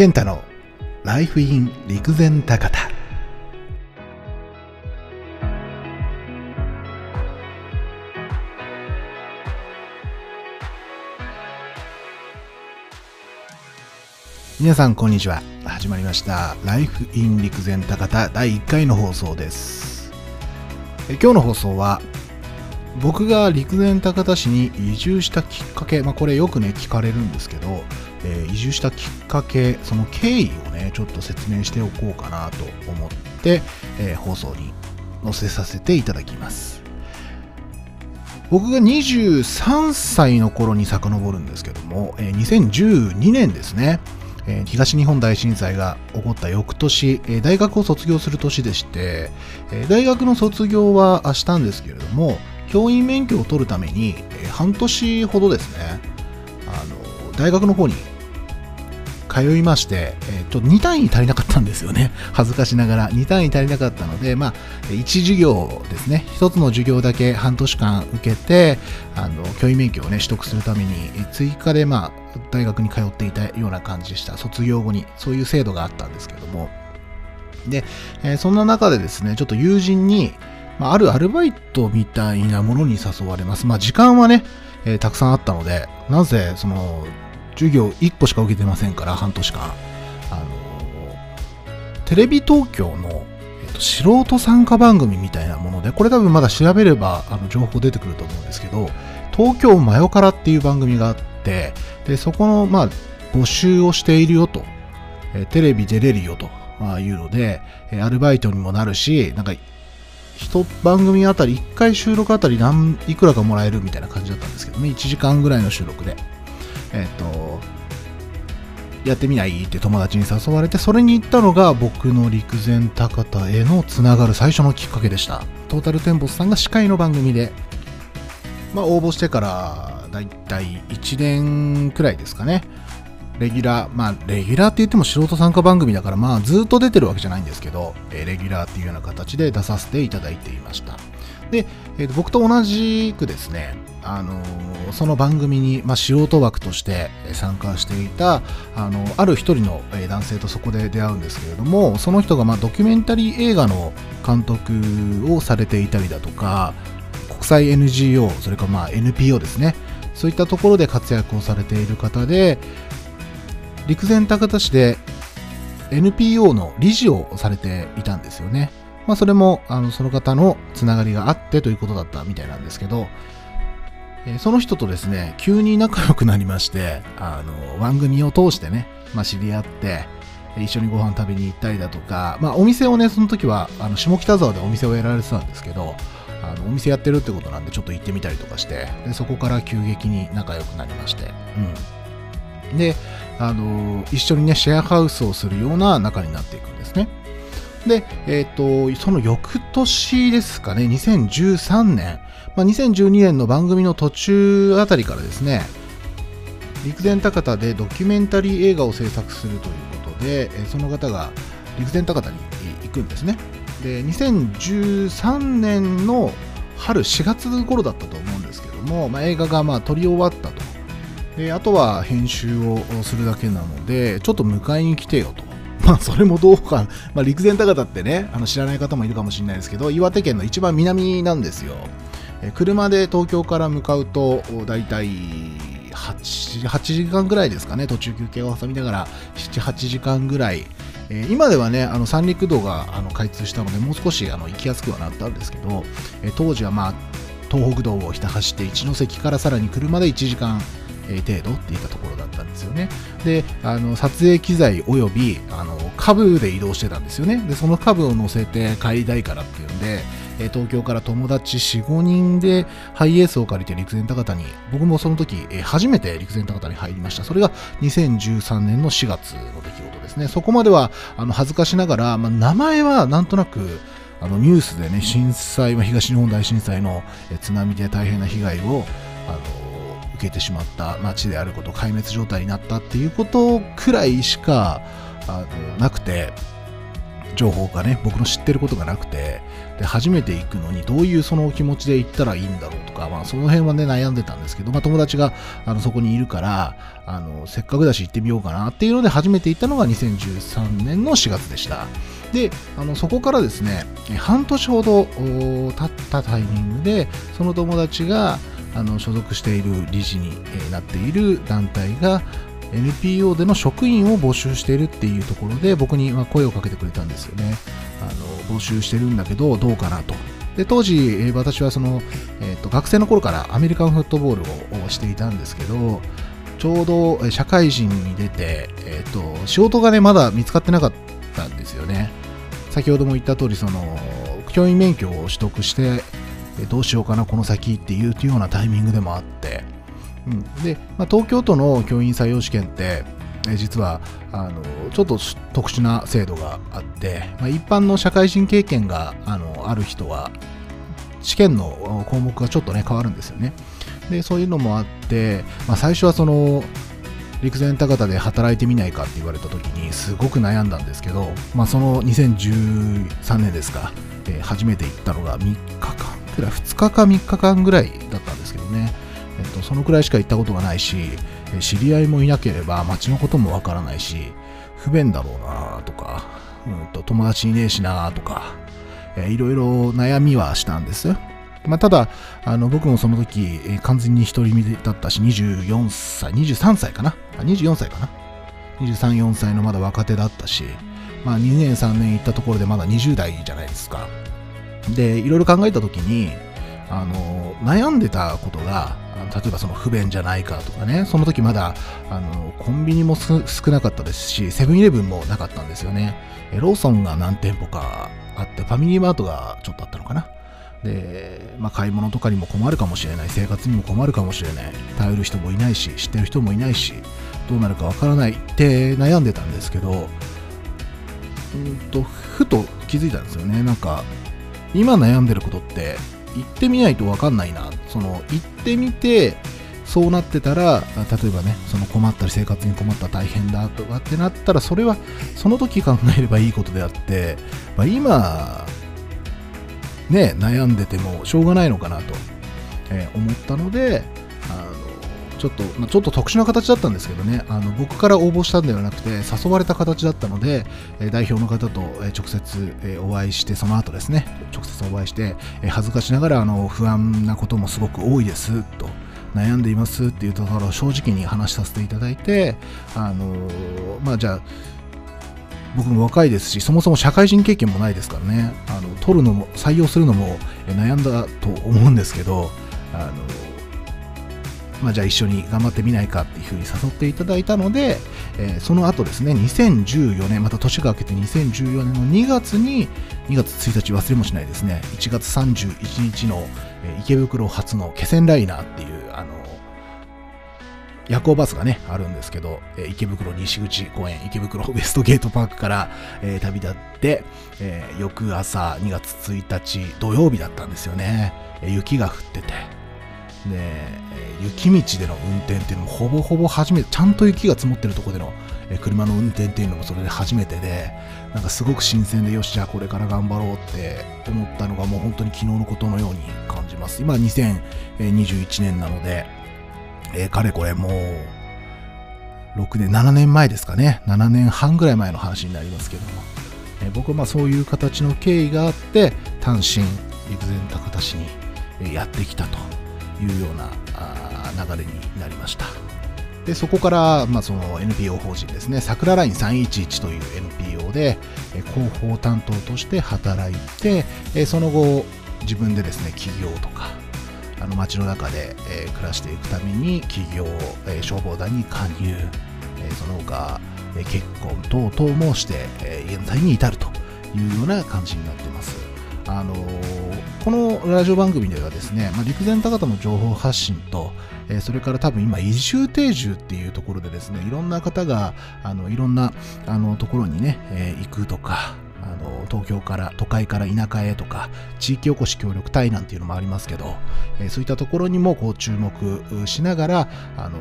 健太のライフイン陸前高田。皆さんこんにちは。始まりました。ライフイン陸前高田第1回の放送です。え今日の放送は僕が陸前高田市に移住したきっかけ、まあ、これよくね聞かれるんですけど、えー移住したきっかけその経緯をねちょっと説明しておこうかなと思って、えー放送に載せさせていただきます。僕が23歳の頃に遡るんですけども、えー2012年ですね、えー東日本大震災が起こった翌年、えー大学を卒業する年でして、えー大学の卒業はあしたんですけれども教員免許を取るために、え半年ほどですねあの大学の方に通いまして、えちょっと2単位足りなかったんですよね。恥ずかしながら。2単位足りなかったので、まあ、1授業ですね。1つの授業だけ半年間受けて、あの、教員免許をね、取得するために、追加で、まあ、大学に通っていたような感じでした。卒業後に、そういう制度があったんですけども。で、えそんな中でですね、ちょっと友人に、まあ、あるアルバイトみたいなものに誘われます。まあ、時間はね、えーたくさんあったので、なぜ、その、授業1個しか受けてませんから、半年間。あのテレビ東京の、えっと、素人参加番組みたいなもので、これ多分まだ調べれば、あの、情報出てくると思うんですけど、東京マヨカラっていう番組があって、で、そこの、まあ、募集をしているよと、えーテレビ出れるよと、まあ、いうので、アルバイトにもなるし、なんか、一番組あたり、1回収録あたり何、いくらかもらえるみたいな感じだったんですけどね、1時間ぐらいの収録で。えっ、と、やってみないって友達に誘われて、それに行ったのが僕の陸前高田へのつながる最初のきっかけでした。トータルテンボスさんが司会の番組で、まあ応募してからだいたい1年くらいですかね。レギュラー、まあレギュラーって言っても素人参加番組だから、まあずっと出てるわけじゃないんですけど、えーレギュラーっていうような形で出させていただいていました。で、えーと僕と同じくですね、あのーその番組に、まあ、素人枠として参加していた、あのある一人の男性とそこで出会うんですけれども、その人が、まあ、ドキュメンタリー映画の監督をされていたりだとか、国際 NGO、それからまあ NPO ですね、そういったところで活躍をされている方で、陸前高田市で NPO の理事をされていたんですよね。まあ、それもあのその方のつながりがあってということだったみたいなんですけど、えその人とですね、急に仲良くなりまして、あの番組を通してね、まあ、知り合って、一緒にご飯食べに行ったりだとか、まあ、お店をね、その時はあの下北沢でお店をやられてたんですけど、あのお店やってるってことなんで、ちょっと行ってみたりとかして、でそこから急激に仲良くなりまして、うん。で、あの一緒にね、シェアハウスをするような仲になっていくんですね。で、えっ、と、その翌年ですかね、2013年、まあ、2012年の番組の途中あたりからですね、陸前高田でドキュメンタリー映画を制作するということで、その方が陸前高田に行くんですね。で、2013年の春4月頃だったと思うんですけども、まあ、映画がまあ撮り終わったと。で、あとは編集をするだけなので、ちょっと迎えに来てよと。まあ、それもどうか、まあ、陸前高田ってね、あの知らない方もいるかもしれないですけど、岩手県の一番南なんですよ。車で東京から向かうと、だいたい8、8時間ぐらいですかね、途中休憩を挟みながら、7、8時間ぐらい。え今ではね、あの三陸道があの開通したので、もう少しあの行きやすくはなったんですけど、え当時はまあ、東北道をひた走って一関からさらに車で1時間、程度っていったところだったんですよね。で、あの撮影機材およびあの株で移動してたんですよね。で、その株を乗せて帰りたいからっていうんで、え東京から友達4、5人でハイエースを借りて陸前高田に、僕もその時、え初めて陸前高田に入りました。それが2013年の4月の出来事ですね。そこまではあの恥ずかしながら、まあ、名前はなんとなく、あのニュースでね、震災、東日本大震災の津波で大変な被害を、あの受けてしまった町であること、壊滅状態になったっていうことくらいしかあのなくて、情報がね僕の知ってることがなくてで初めて行くのにどういうその気持ちで行ったらいいんだろうとか、まあ、その辺はね悩んでたんですけど、まあ、友達があのそこにいるからあのせっかくだし行ってみようかなっていうので初めて行ったのが2013年の4月でした。であのそこからですね半年ほど経ったタイミングでその友達があの所属している理事になっている団体が NPO での職員を募集しているっていうところで僕に声をかけてくれたんですよね。あの募集してるんだけどどうかなと。で当時、私はその、えーと、学生の頃からアメリカンフットボールをしていたんですけどちょうど社会人に出て、えーと、仕事がねまだ見つかってなかったんですよね。先ほども言った通りその教員免許を取得してどうしようかなこの先っていうようなタイミングでもあって。うん、で、まあ、東京都の教員採用試験って、実はあのちょっと特殊な制度があって、まあ、一般の社会人経験があのある人は試験の項目がちょっとね変わるんですよね。でそういうのもあって、まあ、最初はその陸前高田で働いてみないかって言われた時にすごく悩んだんですけど、まあ、その2013年ですか、えー、初めて行ったのが3日間。くら2日か3日間ぐらいだったんですけどねえっと、そのくらいしか行ったことがないし、知り合いもいなければ街のこともわからないし、不便だろうなとか、うんと、友達いねえしなとか、いろいろ悩みはしたんです。まあ、ただ、あの僕もその時、え完全に独り身だったし、24歳、23歳かな ?24 歳かな ?23、4歳のまだ若手だったし、まあ、2年、3年行ったところでまだ20代じゃないですか。で、いろいろ考えた時に、あの悩んでたことが例えばその不便じゃないかとかねその時まだあのコンビニも少なかったですしセブンイレブンもなかったんですよね。ローソンが何店舗かあってファミリーマートがちょっとあったのかな。で、まあ、買い物とかにも困るかもしれない。生活にも困るかもしれない。頼る人もいないし知ってる人もいないしどうなるかわからない。って悩んでたんですけどうんとふと気づいたんですよね。なんか今悩んでることって行ってみないと分かんないな。その行ってみてそうなってたら例えばねその困ったり生活に困った大変だとかってなったらそれはその時考えればいいことであって、まあ、今ね悩んでてもしょうがないのかなと、え、思ったのでちょっと、まあ、ちょっと特殊な形だったんですけどね、あの僕から応募したんではなくて、誘われた形だったので、え代表の方と、直接、えお会いして、その後ですね、直接お会いして、え恥ずかしながらあの不安なこともすごく多いですと。悩んでいますっていうところを正直に話させていただいて、あのまあじゃあ、僕も若いですし、そもそも社会人経験もないですからね、あの取るのも、採用するのも悩んだと思うんですけど、あのまあ、じゃあ一緒に頑張ってみないかっていうふうに誘っていただいたので、えー、その後ですね、2014年、また年が明けて2014年の2月に、2月1日忘れもしないですね、1月31日の、えー、池袋発の気仙ライナーっていう、あの夜行バスがね、あるんですけど、えー、池袋西口公園、池袋ウエストゲートパークから、えー、旅立って、えー、翌朝2月1日土曜日だったんですよね。え雪が降ってて。で、雪道での運転っていうのもほぼほぼ初めて、ちゃんと雪が積もってるとこでの車の運転っていうのもそれで初めてで、なんかすごく新鮮で、よし、じゃあこれから頑張ろうって思ったのがもう本当に昨日のことのように感じます。今2021年なので、え、かれこれもう、6年、7年前ですかね。7年半ぐらい前の話になりますけども、え、僕はまあそういう形の経緯があって、単身、陸前高田市にやってきたというような流れになりました。でそこから、まあ、その NPO 法人ですね、桜ライン311という NPO で広報担当として働いて、その後、自分でですね、企業とか、あの街の中で、え暮らしていくために企業、え消防団に加入、えその他、え結婚等々もして、え現在に至るというような感じになってます。あのこのラジオ番組ではですね、まあ、陸前高田の情報発信と、えー、それから多分今移住定住っていうところでですねいろんな方があのいろんなあのところにね、えー、行くとかあの東京から都会から田舎へとか地域おこし協力隊なんていうのもありますけど、えー、そういったところにもこう注目しながらあの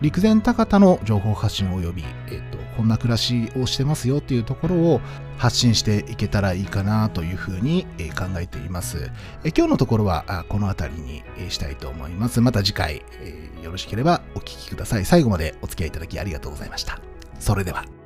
陸前高田の情報発信及び、えーこんな暮らしをしてますよっていうところを発信していけたらいいかなというふうに考えています。今日のところはこの辺りにしたいと思います。また次回よろしければお聴きください。最後までお付き合いいただきありがとうございました。それでは。